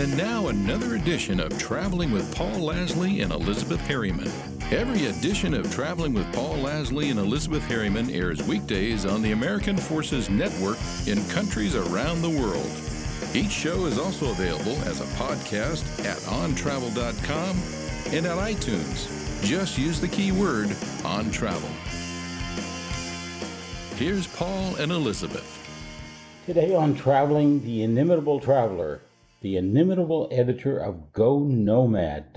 And now another edition of Traveling with Paul Lasley and Elizabeth Harriman. Every edition of Traveling with Paul Lasley and Elizabeth Harriman airs weekdays on the American Forces Network in countries around the world. Each show is also available as a podcast at ontravel.com and at iTunes. Just use the keyword on travel. Here's Paul and Elizabeth. Today on Traveling, the inimitable traveler, the inimitable editor of GoNomad.com,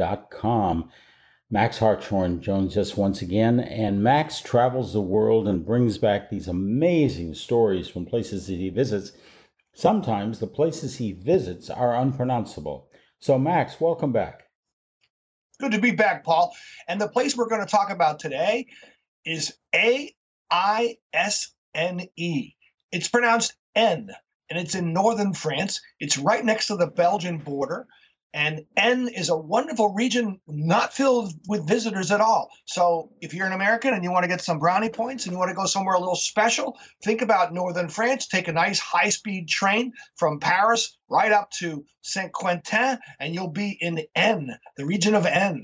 Max Hartshorne joins us once again. And Max travels the world and brings back these amazing stories from places that he visits. Sometimes the places he visits are unpronounceable. So, Max, welcome back. Good to be back, Paul. And the place we're going to talk about today is A I S N E. It's pronounced N, and it's in northern France. It's right next to the Belgian border. And Aisne is a wonderful region not filled with visitors at all. So if you're an American and you want to get some brownie points and you want to go somewhere a little special, think about northern France. Take a nice high speed train from Paris right up to Saint Quentin, and you'll be in Aisne, the region of Aisne.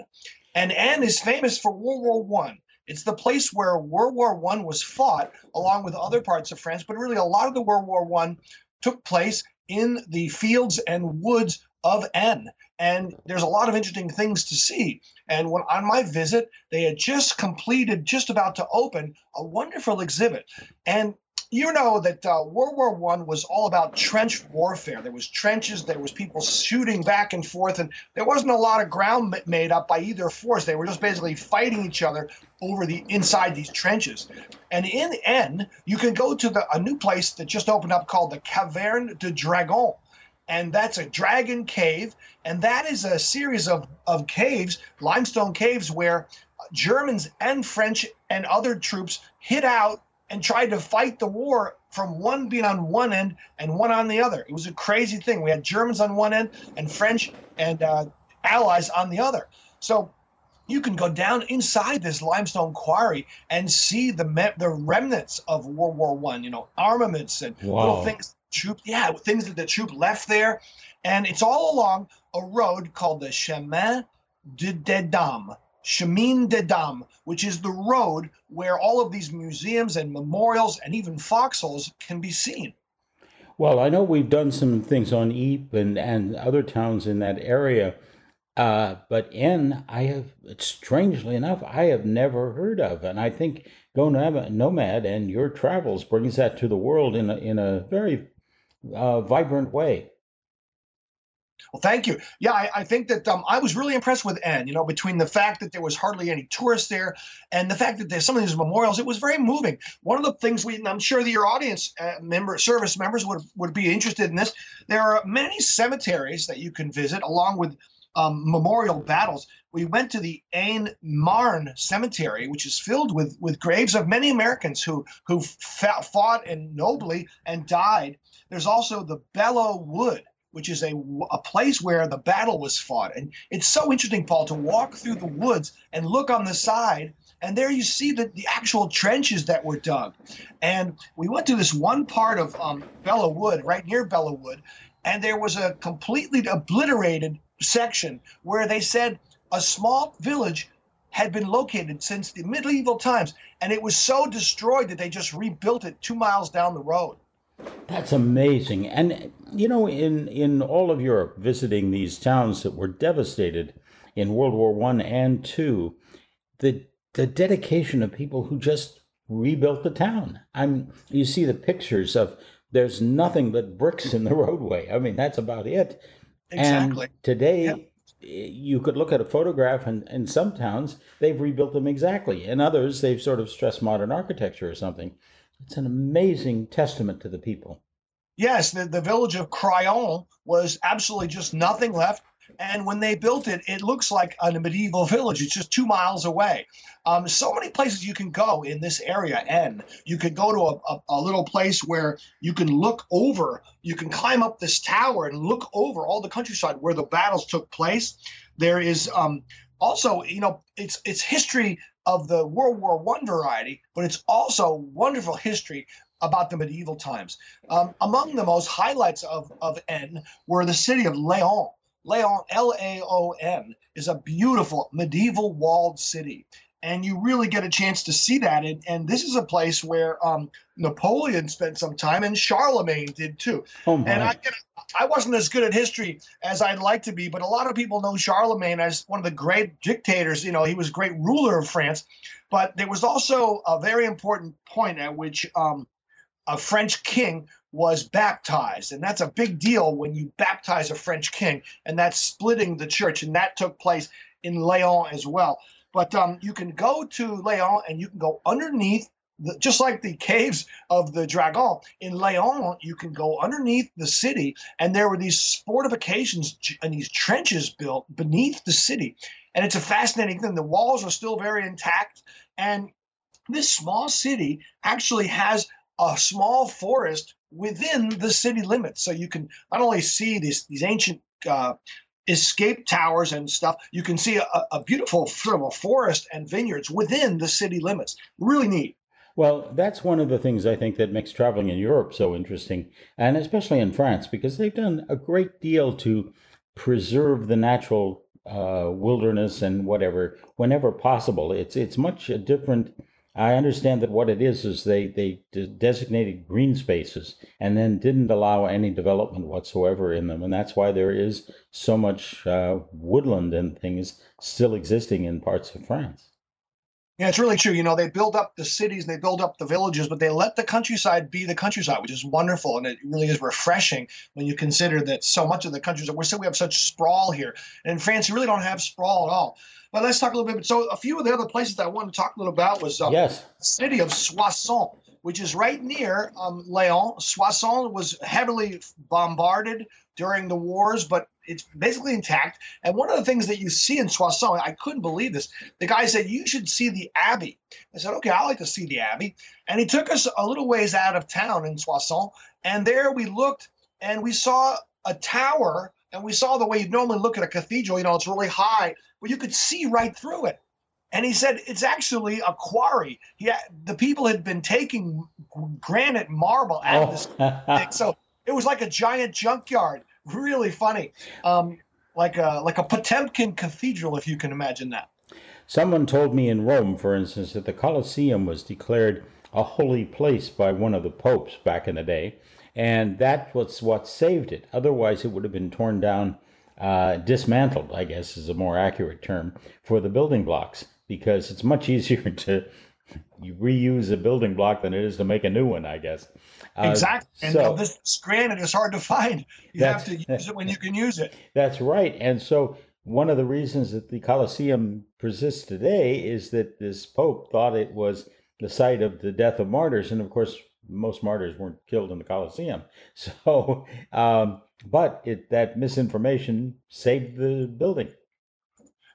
And Aisne is famous for World War One. It's the place where World War One was fought, along with other parts of France. But really, a lot of the World War One took place in the fields and woods of Aisne. And there's a lot of interesting things to see. And when on my visit, they had just completed, just about to open, a wonderful exhibit. And you know that uh, World War One was all about trench warfare. There was trenches, there was people shooting back and forth, and there wasn't a lot of ground made up by either force. They were just basically fighting each other over the inside these trenches. And in Aisne, you can go to the a new place that just opened up called the Caverne du Dragon and that's a dragon cave. And that is a series of, of caves, limestone caves, where Germans and French and other troops hid out and tried to fight the war from one being on one end and one on the other. It was a crazy thing. We had Germans on one end and French and uh, allies on the other. So you can go down inside this limestone quarry and see the me- the remnants of World War One. You know, armaments and little things troop, yeah, things that the troop left there. And it's all along a road called the Chemin de, de Dames, Chemin des Dames, which is the road where all of these museums and memorials and even foxholes can be seen. Well, I know we've done some things on Ypres and, and other towns in that area, uh, but Aisne, I have, strangely enough, I have never heard of. And I think Go Nomad and your travels brings that to the world in a, in a very uh, vibrant way. Well, thank you. Yeah, I, I think that um, I was really impressed with Aisne. You know, between the fact that there was hardly any tourists there and the fact that there's some of these memorials, it was very moving. One of the things we, I'm sure that your audience uh, member, service members would would be interested in this. There are many cemeteries that you can visit, along with um, memorial battles. We went to the Aisne Marne Cemetery, which is filled with with graves of many Americans who who fought and nobly and died there's also the Belleau Wood, which is a, a place where the battle was fought. And it's so interesting, Paul, to walk through the woods and look on the side. And there you see the, the actual trenches that were dug. And we went to this one part of um, Belleau Wood, right near Belleau Wood, and there was a completely obliterated section where they said a small village had been located since the medieval times. And it was so destroyed that they just rebuilt it two miles down the road. That's amazing. And you know, in in all of Europe, visiting these towns that were devastated in World War One and Two, the the dedication of people who just rebuilt the town. I'm you see the pictures of there's nothing but bricks in the roadway. I mean, that's about it. Exactly. And today yep. you could look at a photograph and in some towns they've rebuilt them exactly. In others they've sort of stressed modern architecture or something. It's an amazing testament to the people. Yes, the, the village of Crayons was absolutely just nothing left. And when they built it, it looks like a medieval village. It's just two miles away. Um, so many places you can go in this area. And you could go to a, a, a, little place where you can look over, you can climb up this tower and look over all the countryside where the battles took place. There is um, also, you know, it's it's history of the World War One variety, but it's also wonderful history about the medieval times. Um, among the most highlights of, of Aisne were the city of Leon, Laon, L A O N, is a beautiful medieval walled city. And you really get a chance to see that. And, and this is a place where um, Napoleon spent some time, and Charlemagne did too. Oh and I, I wasn't as good at history as I'd like to be, but a lot of people know Charlemagne as one of the great dictators. You know, he was a great ruler of France. But there was also a very important point at which um, a French king was baptized. And that's a big deal when you baptize a French king, and that's splitting the church. And that took place in Laon as well. But um, you can go to Laon and you can go underneath, the, just like the caves of the Dragon in Laon, you can go underneath the city. And there were these fortifications and these trenches built beneath the city. And it's a fascinating thing. The walls are still very intact. And this small city actually has a small forest within the city limits. So you can not only see these these ancient uh, escape towers and stuff, you can see a, a beautiful sort of a forest and vineyards within the city limits. Really neat. Well, that's one of the things I think that makes traveling in Europe so interesting, and especially in France, because they've done a great deal to preserve the natural uh, wilderness and whatever whenever possible. It's it's much a different I understand that what it is is they they designated green spaces and then didn't allow any development whatsoever in them, and that's why there is so much uh, woodland and things still existing in parts of France. Yeah, it's really true. You know, they build up the cities, they build up the villages, but they let the countryside be the countryside, which is wonderful, and it really is refreshing when you consider that so much of the countryside we're still we have such sprawl here, and in France you really don't have sprawl at all. But let's talk a little bit. So a few of the other places that I wanted to talk a little about was um, yes, the city of Soissons, which is right near um, Laon. Soissons was heavily bombarded during the wars, but it's basically intact. And one of the things that you see in Soissons, I couldn't believe this. The guy said, You should see the Abbey. I said, Okay, I like to see the Abbey. And he took us a little ways out of town in Soissons. And there we looked and we saw a tower and we saw the way you'd normally look at a cathedral, you know, it's really high, but you could see right through it. And he said it's actually a quarry. Yeah, the people had been taking granite marble out of this oh. thing, so it was like a giant junkyard. Really funny, um, like a like a Potemkin cathedral, if you can imagine that. Someone told me in Rome, for instance, that the Colosseum was declared a holy place by one of the popes back in the day, and that was what saved it. Otherwise, it would have been torn down, uh, dismantled, I guess is a more accurate term, for the building blocks, because it's much easier to reuse a building block than it is to make a new one, I guess. Uh, exactly. And so, this granite is hard to find. You have to use it when you can use it. That's right. And so one of the reasons that the Colosseum persists today is that this Pope thought it was the site of the death of martyrs. And of course, most martyrs weren't killed in the Colosseum. So, um, but it, that misinformation saved the building.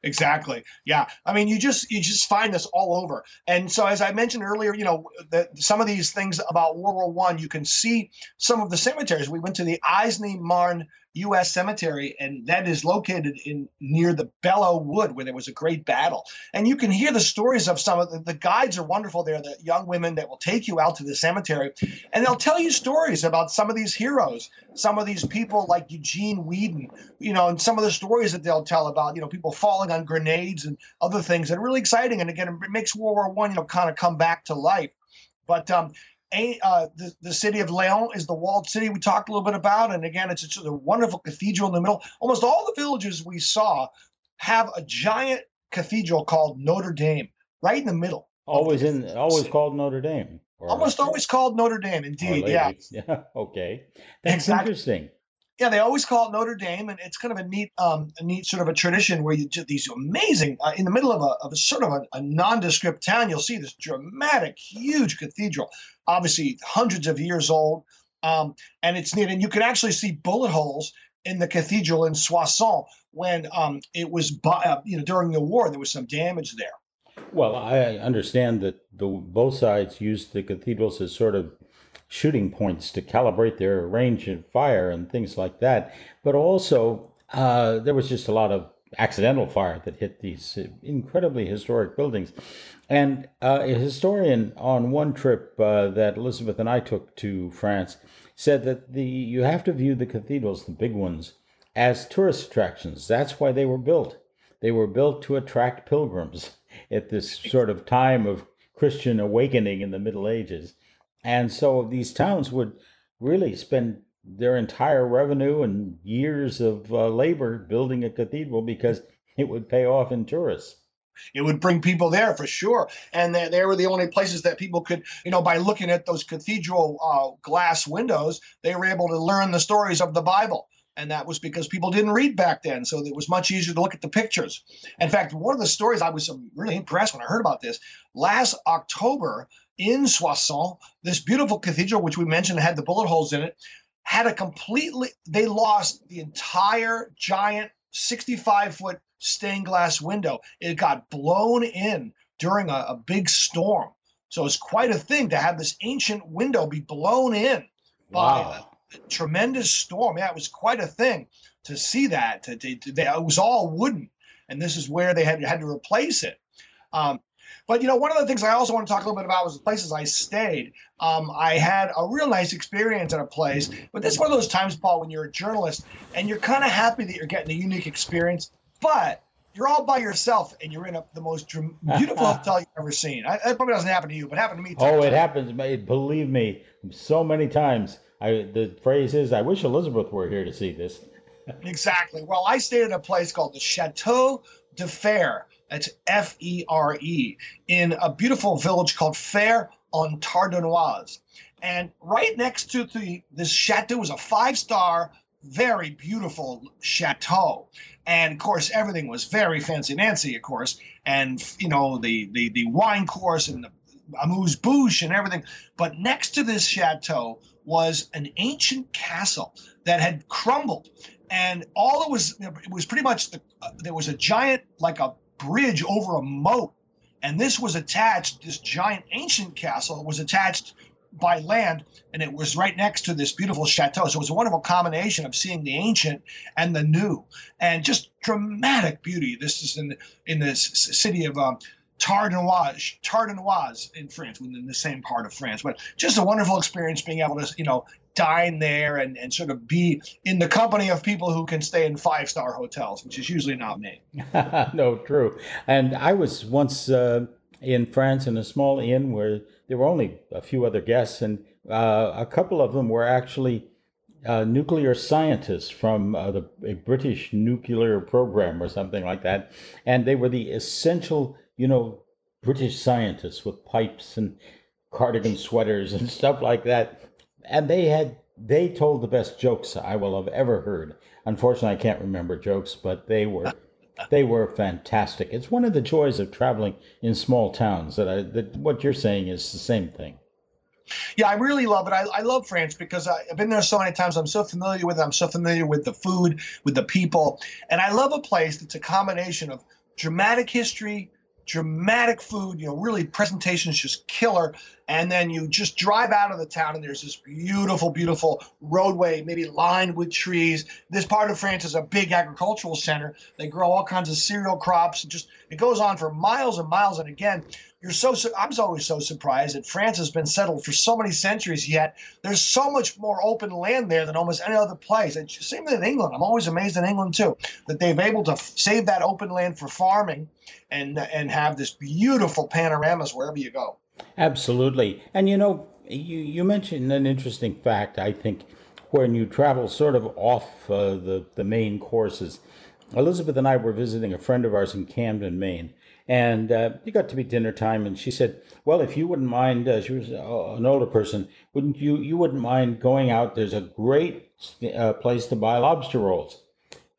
Exactly. Yeah. I mean, you just you just find this all over. And so, as I mentioned earlier, you know, the, some of these things about World War One, you can see some of the cemeteries. We went to the Aisne Marne U.S. cemetery, and that is located in near the Belleau Wood, where there was a great battle. And you can hear the stories of some of the, the guides are wonderful. There, the young women that will take you out to the cemetery, and they'll tell you stories about some of these heroes, some of these people like Eugene Weedon, you know, and some of the stories that they'll tell about, you know, people falling on grenades and other things that are really exciting. And again, it makes World War One, you know, kind of come back to life. But um, uh, the, the city of Leon is the walled city we talked a little bit about. And again, it's, it's a wonderful cathedral in the middle. Almost all the villages we saw have a giant cathedral called Notre Dame right in the middle. Always in, always called Notre Dame. Almost always called Notre Dame, indeed. Yeah. Yeah. Okay. That's exactly. interesting yeah, they always call it Notre Dame, and it's kind of a neat, um, a neat sort of a tradition where you do these amazing uh, in the middle of a, of a sort of a, a, nondescript town. You'll see this dramatic, huge cathedral, obviously hundreds of years old, um, and it's neat. And you can actually see bullet holes in the cathedral in Soissons when um, it was, uh, you know, during the war. There was some damage there. Well, I understand that the both sides used the cathedrals as sort of shooting points to calibrate their range of fire and things like that. But also, uh, there was just a lot of accidental fire that hit these incredibly historic buildings. And uh, a historian on one trip uh, that Elizabeth and I took to France said that the you have to view the cathedrals, the big ones, as tourist attractions. That's why they were built. They were built to attract pilgrims at this sort of time of Christian awakening in the Middle Ages. And so these towns would really spend their entire revenue and years of uh, labor building a cathedral because it would pay off in tourists. It would bring people there for sure. And they, they were the only places that people could you know by looking at those cathedral uh, glass windows they were able to learn the stories of the bible. And that was because people didn't read back then so it was much easier to look at the pictures. In fact one of the stories i was really impressed when i heard about this. Last october in soissons this beautiful cathedral which we mentioned had the bullet holes in it had a completely they lost the entire giant 65 foot stained glass window. It got blown in during a, a big storm. So it's quite a thing to have this ancient window be blown in by wow. a, a, tremendous storm. Yeah it was quite a thing to see that to, to, to, it was all wooden and this is where they had, had to replace it. Um, but you know, one of the things I also want to talk a little bit about was the places I stayed. Um, I had a real nice experience at a place, but this is one of those times, Paul, when you're a journalist and you're kind of happy that you're getting a unique experience, but you're all by yourself and you're in a, the most beautiful hotel you've ever seen. I, that probably doesn't happen to you, but happened to me. Oh, it happens. Believe me, so many times. I, the phrase is, "I wish Elizabeth were here to see this." exactly. Well, I stayed at a place called the Chateau de Fère that's F E R E, in a beautiful village called Fer on Tardenoise. And right next to the, this chateau was a five star, very beautiful chateau. And of course, everything was very fancy Nancy, of course. And, you know, the, the, the wine course and the amuse bouche and everything. But next to this chateau was an ancient castle that had crumbled and all it was it was pretty much the, uh, there was a giant like a bridge over a moat. And this was attached, this giant ancient castle was attached by land and it was right next to this beautiful chateau. So it was a wonderful combination of seeing the ancient and the new and just dramatic beauty. This is in, in this city of um, Tardenois, Tardenois in France, within the same part of France. But just a wonderful experience being able to, you know, dine there and, and sort of be in the company of people who can stay in five star hotels, which is usually not me. no, true. And I was once uh, in France in a small inn where there were only a few other guests, and uh, a couple of them were actually. Uh, nuclear scientists from uh, the a British nuclear program or something like that, and they were the essential, you know, British scientists with pipes and cardigan sweaters and stuff like that and they had they told the best jokes I will have ever heard. Unfortunately, I can't remember jokes, but they were they were fantastic. It's one of the joys of traveling in small towns that I that what you're saying is the same thing. Yeah, I really love it. I, I love France because I, have been there so many times. I'm so familiar with it. I'm so familiar with the food, with the people. And I love a place that's a combination of dramatic history, dramatic food, you know, really presentation's just killer. And then you just drive out of the town and there's this beautiful, beautiful roadway, maybe lined with trees. This part of France is a big agricultural center. They grow all kinds of cereal crops and just it goes on for miles and miles. And again, you're so I'm always so surprised that France has been settled for so many centuries yet there's so much more open land there than almost any other place. And same in England. I'm always amazed in England too that they've able to save that open land for farming and and have this beautiful panoramas wherever you go. Absolutely. And you know you you mentioned an interesting fact I think when you travel sort of off uh, the the main courses. Elizabeth and I were visiting a friend of ours in Camden Maine and uh, it got to be dinner time, and she said, "Well, if you wouldn't mind, uh, she was uh, an older person, wouldn't you? You wouldn't mind going out? There's a great uh, place to buy lobster rolls."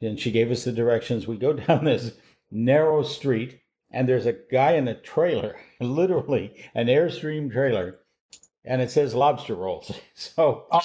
And she gave us the directions. We go down this narrow street, and there's a guy in a trailer, literally an Airstream trailer, and it says lobster rolls. So oh.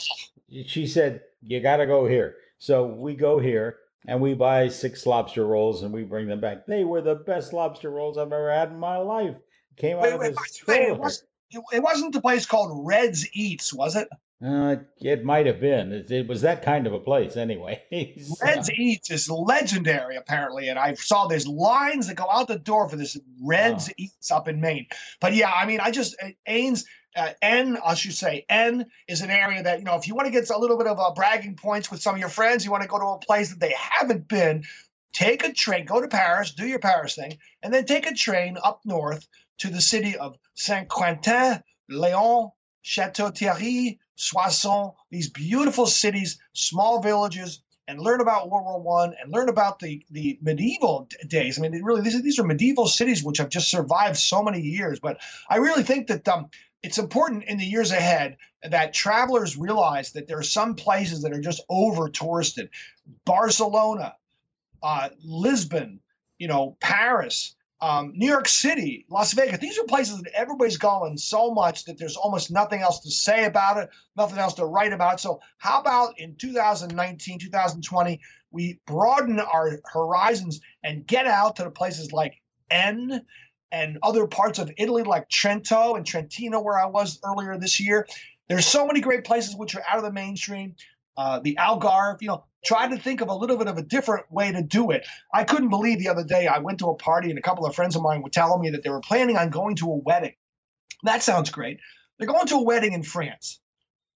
she said, "You got to go here." So we go here and we buy six lobster rolls and we bring them back. They were the best lobster rolls I've ever had in my life. Came out wait, of wait, wait, it, was, it wasn't the place called Red's Eats, was it? Uh, it might have been. It, it, was that kind of a place, anyway. Red's Eats is legendary, apparently, and I saw there's lines that go out the door for this Red's oh. Eats up in Maine. But yeah, I mean, I just Ains Uh, Aisne, I should say, Aisne is an area that, you know, if you want to get a little bit of uh, bragging points with some of your friends, you want to go to a place that they haven't been, take a train, go to Paris, do your Paris thing, and then take a train up north to the city of Saint Quentin, Léon, Chateau Thierry, Soissons, these beautiful cities, small villages, and learn about World War One and learn about the the medieval days. I mean, really, these are, these are medieval cities which have just survived so many years. But I really think that um, it's important in the years ahead that travelers realize that there are some places that are just over touristed. Barcelona, uh, Lisbon, you know, Paris, um, New York City, Las Vegas. These are places that everybody's going so much that there's almost nothing else to say about it, nothing else to write about. So, how about in 2019, 2020, we broaden our horizons and get out to the places like Aisne and other parts of Italy, like Trento and Trentino, where I was earlier this year. There's so many great places which are out of the mainstream. Uh, the Algarve, you know, try to think of a little bit of a different way to do it. I couldn't believe the other day I went to a party and a couple of friends of mine were telling me that they were planning on going to a wedding. That sounds great. They're going to a wedding in France,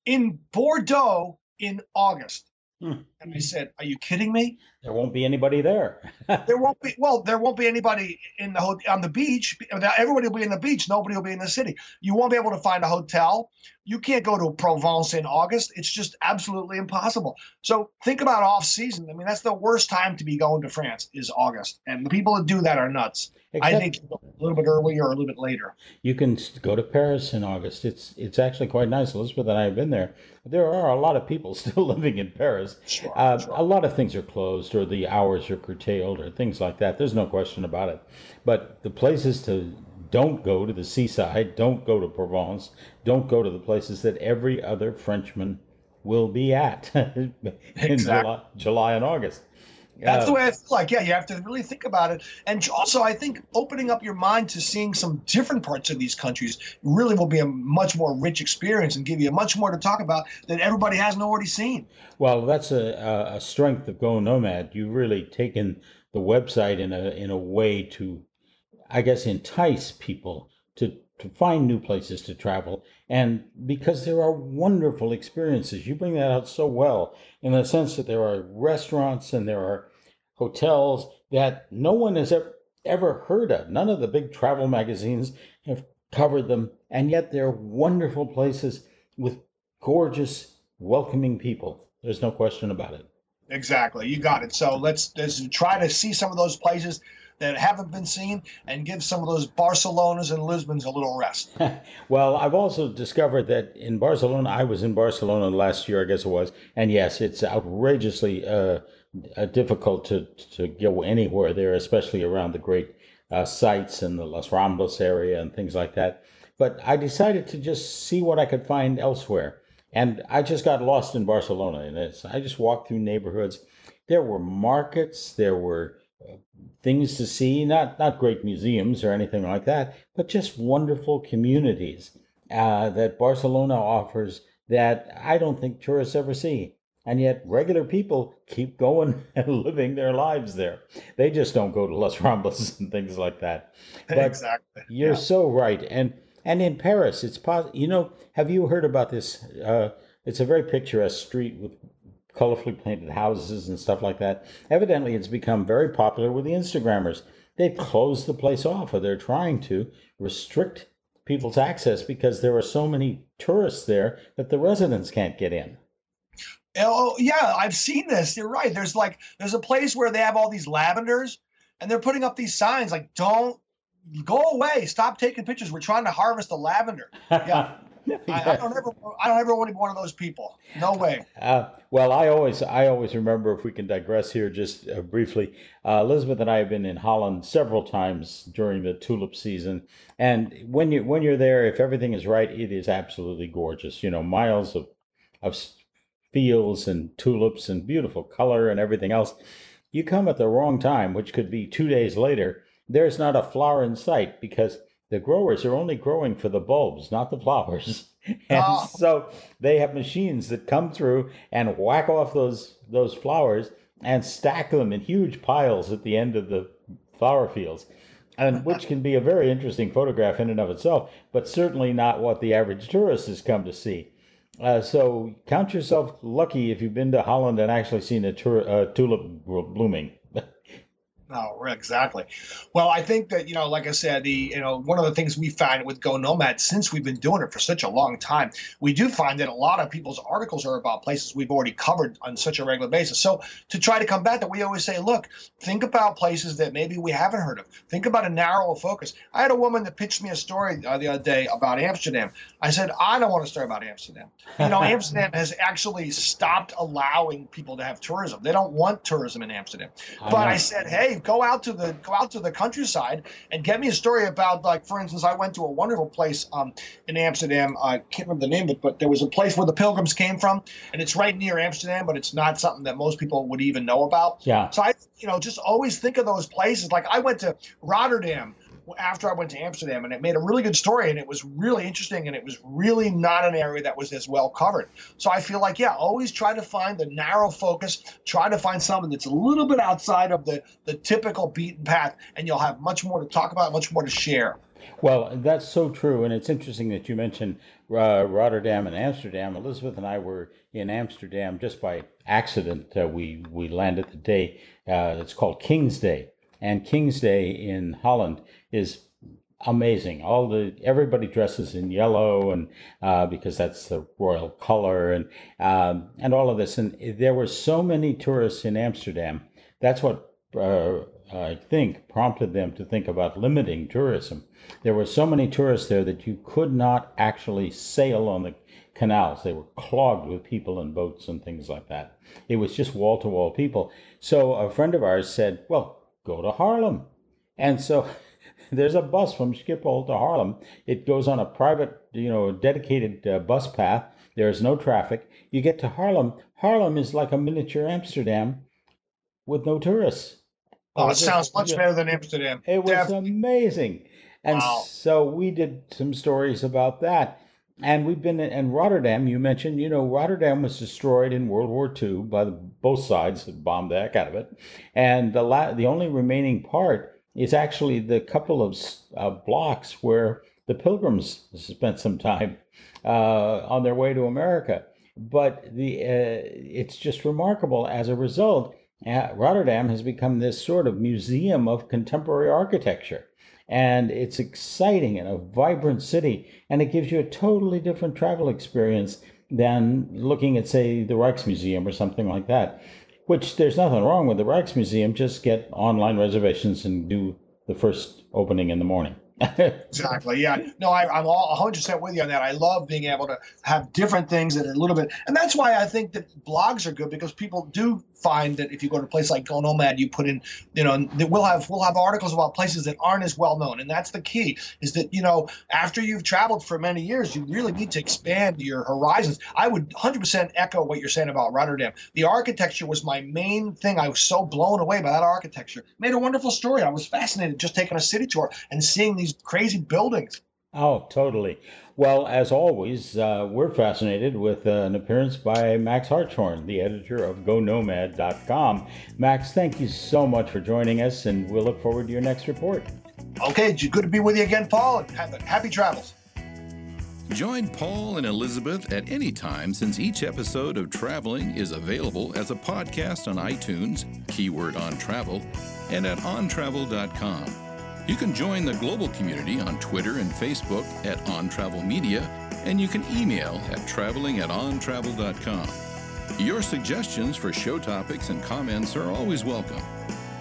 in Bordeaux in August. Hmm. And I said, "Are you kidding me? There won't be anybody there. there won't be. Well, there won't be anybody in the on the beach. Everybody will be in the beach. Nobody will be in the city. You won't be able to find a hotel. You can't go to Provence in August. It's just absolutely impossible. So think about off season. I mean, that's the worst time to be going to France is August, and the people that do that are nuts. Except, I think a little bit earlier or a little bit later. You can go to Paris in August. It's it's actually quite nice. Elizabeth and I have been there. There are a lot of people still living in Paris. Sure, uh, sure. A lot of things are closed, or the hours are curtailed, or things like that. There's no question about it. But the places to don't go to the seaside, don't go to Provence, don't go to the places that every other Frenchman will be at in exactly. July, July and August. That's the way I feel like. Yeah, you have to really think about it. And also, I think opening up your mind to seeing some different parts of these countries really will be a much more rich experience and give you much more to talk about that everybody hasn't already seen. Well, that's a, a strength of Go Nomad. You've really taken the website in a in a way to I guess, entice people to, to find new places to travel. And because there are wonderful experiences, you bring that out so well in the sense that there are restaurants and there are hotels that no one has ever, ever heard of. None of the big travel magazines have covered them. And yet they're wonderful places with gorgeous, welcoming people. There's no question about it. Exactly. You got it. So let's, let's try to see some of those places that haven't been seen and give some of those Barcelonas and Lisbons a little rest. well, I've also discovered that in Barcelona, I was in Barcelona last year, I guess it was, and yes, it's outrageously uh, uh, difficult to, to go anywhere there, especially around the great uh, sites in the Las Ramblas area and things like that. But I decided to just see what I could find elsewhere. And I just got lost in Barcelona. And I just walked through neighborhoods. There were markets, there were things to see, not, not great museums or anything like that, but just wonderful communities uh, that Barcelona offers that I don't think tourists ever see. And yet, regular people keep going and living their lives there. They just don't go to Las Ramblas and things like that. But exactly. You're yeah. so right. And and in Paris, it's possible. You know, have you heard about this? Uh, it's a very picturesque street with colorfully painted houses and stuff like that. Evidently, it's become very popular with the Instagrammers. They've closed the place off, or they're trying to restrict people's access because there are so many tourists there that the residents can't get in. Oh yeah, I've seen this. You're right. There's like there's a place where they have all these lavenders, and they're putting up these signs like "Don't go away, stop taking pictures. We're trying to harvest the lavender." Yeah, I, I, don't ever, I don't ever want to be one of those people. No way. Uh, well, I always, I always remember. If we can digress here, just uh, briefly, uh, Elizabeth and I have been in Holland several times during the tulip season, and when you when you're there, if everything is right, it is absolutely gorgeous. You know, miles of of fields and tulips and beautiful color and everything else. You come at the wrong time, which could be two days later. There's not a flower in sight because the growers are only growing for the bulbs, not the flowers. And oh. so they have machines that come through and whack off those those flowers and stack them in huge piles at the end of the flower fields. and which can be a very interesting photograph in and of itself, but certainly not what the average tourist has come to see. Uh, so count yourself lucky if you've been to Holland and actually seen a tur- tulip blooming. Oh, exactly. Well, I think that you know, like I said, the you know one of the things we find with Go Nomad since we've been doing it for such a long time, we do find that a lot of people's articles are about places we've already covered on such a regular basis. So to try to combat that, we always say, look, think about places that maybe we haven't heard of. Think about a narrow focus. I had a woman that pitched me a story uh, the other day about Amsterdam. I said, I don't want to story about Amsterdam. You know, Amsterdam has actually stopped allowing people to have tourism. They don't want tourism in Amsterdam. But I said, hey go out to the go out to the countryside and get me a story about like for instance i went to a wonderful place um, in amsterdam. I can't remember the name of it but there was a place where the pilgrims came from and it's right near amsterdam but it's not something that most people would even know about. Yeah. So i you know just always think of those places. Like i went to rotterdam after I went to Amsterdam, and it made a really good story, and it was really interesting, and it was really not an area that was as well covered. So I feel like, yeah, always try to find the narrow focus, try to find something that's a little bit outside of the the typical beaten path, and you'll have much more to talk about, much more to share. Well, that's so true, and it's interesting that you mentioned uh, Rotterdam and Amsterdam. Elizabeth and I were in Amsterdam just by accident. Uh, we we landed the day. Uh, it's called King's Day, and King's Day in Holland is amazing. All the everybody dresses in yellow, and uh, because that's the royal color, and um, and all of this. And there were so many tourists in Amsterdam. That's what uh, I think prompted them to think about limiting tourism. There were so many tourists there that you could not actually sail on the canals. They were clogged with people and boats and things like that. It was just wall to wall people. So a friend of ours said, "Well, go to Haarlem." and so there's a bus from Schiphol to Haarlem. It goes on a private, you know, dedicated uh, bus path. There's no traffic. You get to Haarlem. Haarlem is like a miniature Amsterdam with no tourists. Oh, it sounds much better than Amsterdam. It was Definitely. amazing. And wow. so we did some stories about that. And we've been in Rotterdam. You mentioned, you know, Rotterdam was destroyed in World War II by the, both sides that bombed the heck out of it. And the la- the only remaining part is actually the couple of uh, blocks where the pilgrims spent some time uh, on their way to America. But the uh, it's just remarkable. As a result, uh, Rotterdam has become this sort of museum of contemporary architecture. And it's exciting and a vibrant city, and it gives you a totally different travel experience than looking at, say, the Rijksmuseum or something like that which there's nothing wrong with the Rijksmuseum. Just get online reservations and do the first opening in the morning. exactly. Yeah. No, I, am all 100% with you on that. I love being able to have different things and a little bit. And that's why I think that blogs are good because people do find that if you go to a place like Go Nomad, you put in, you know, that we'll have we'll have articles about places that aren't as well known, and that's the key. Is that you know after you've traveled for many years, you really need to expand your horizons. I would 100% echo what you're saying about Rotterdam. The architecture was my main thing. I was so blown away by that architecture. Made a wonderful story. I was fascinated just taking a city tour and seeing these crazy buildings. Oh, totally. Well, as always, uh, we're fascinated with uh, an appearance by Max Hartshorne, the editor of GoNomad.com. Max, thank you so much for joining us, and we'll look forward to your next report. Okay, good to be with you again, Paul, and happy travels. Join Paul and Elizabeth at any time since each episode of Traveling is available as a podcast on iTunes, keyword on travel, and at ontravel.com. You can join the global community on Twitter and Facebook at On Travel Media, and you can email at traveling at ontravel.com. Your suggestions for show topics and comments are always welcome.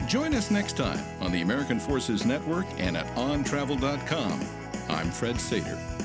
Join us next time on the American Forces Network and at ontravel.com. I'm Fred Sater.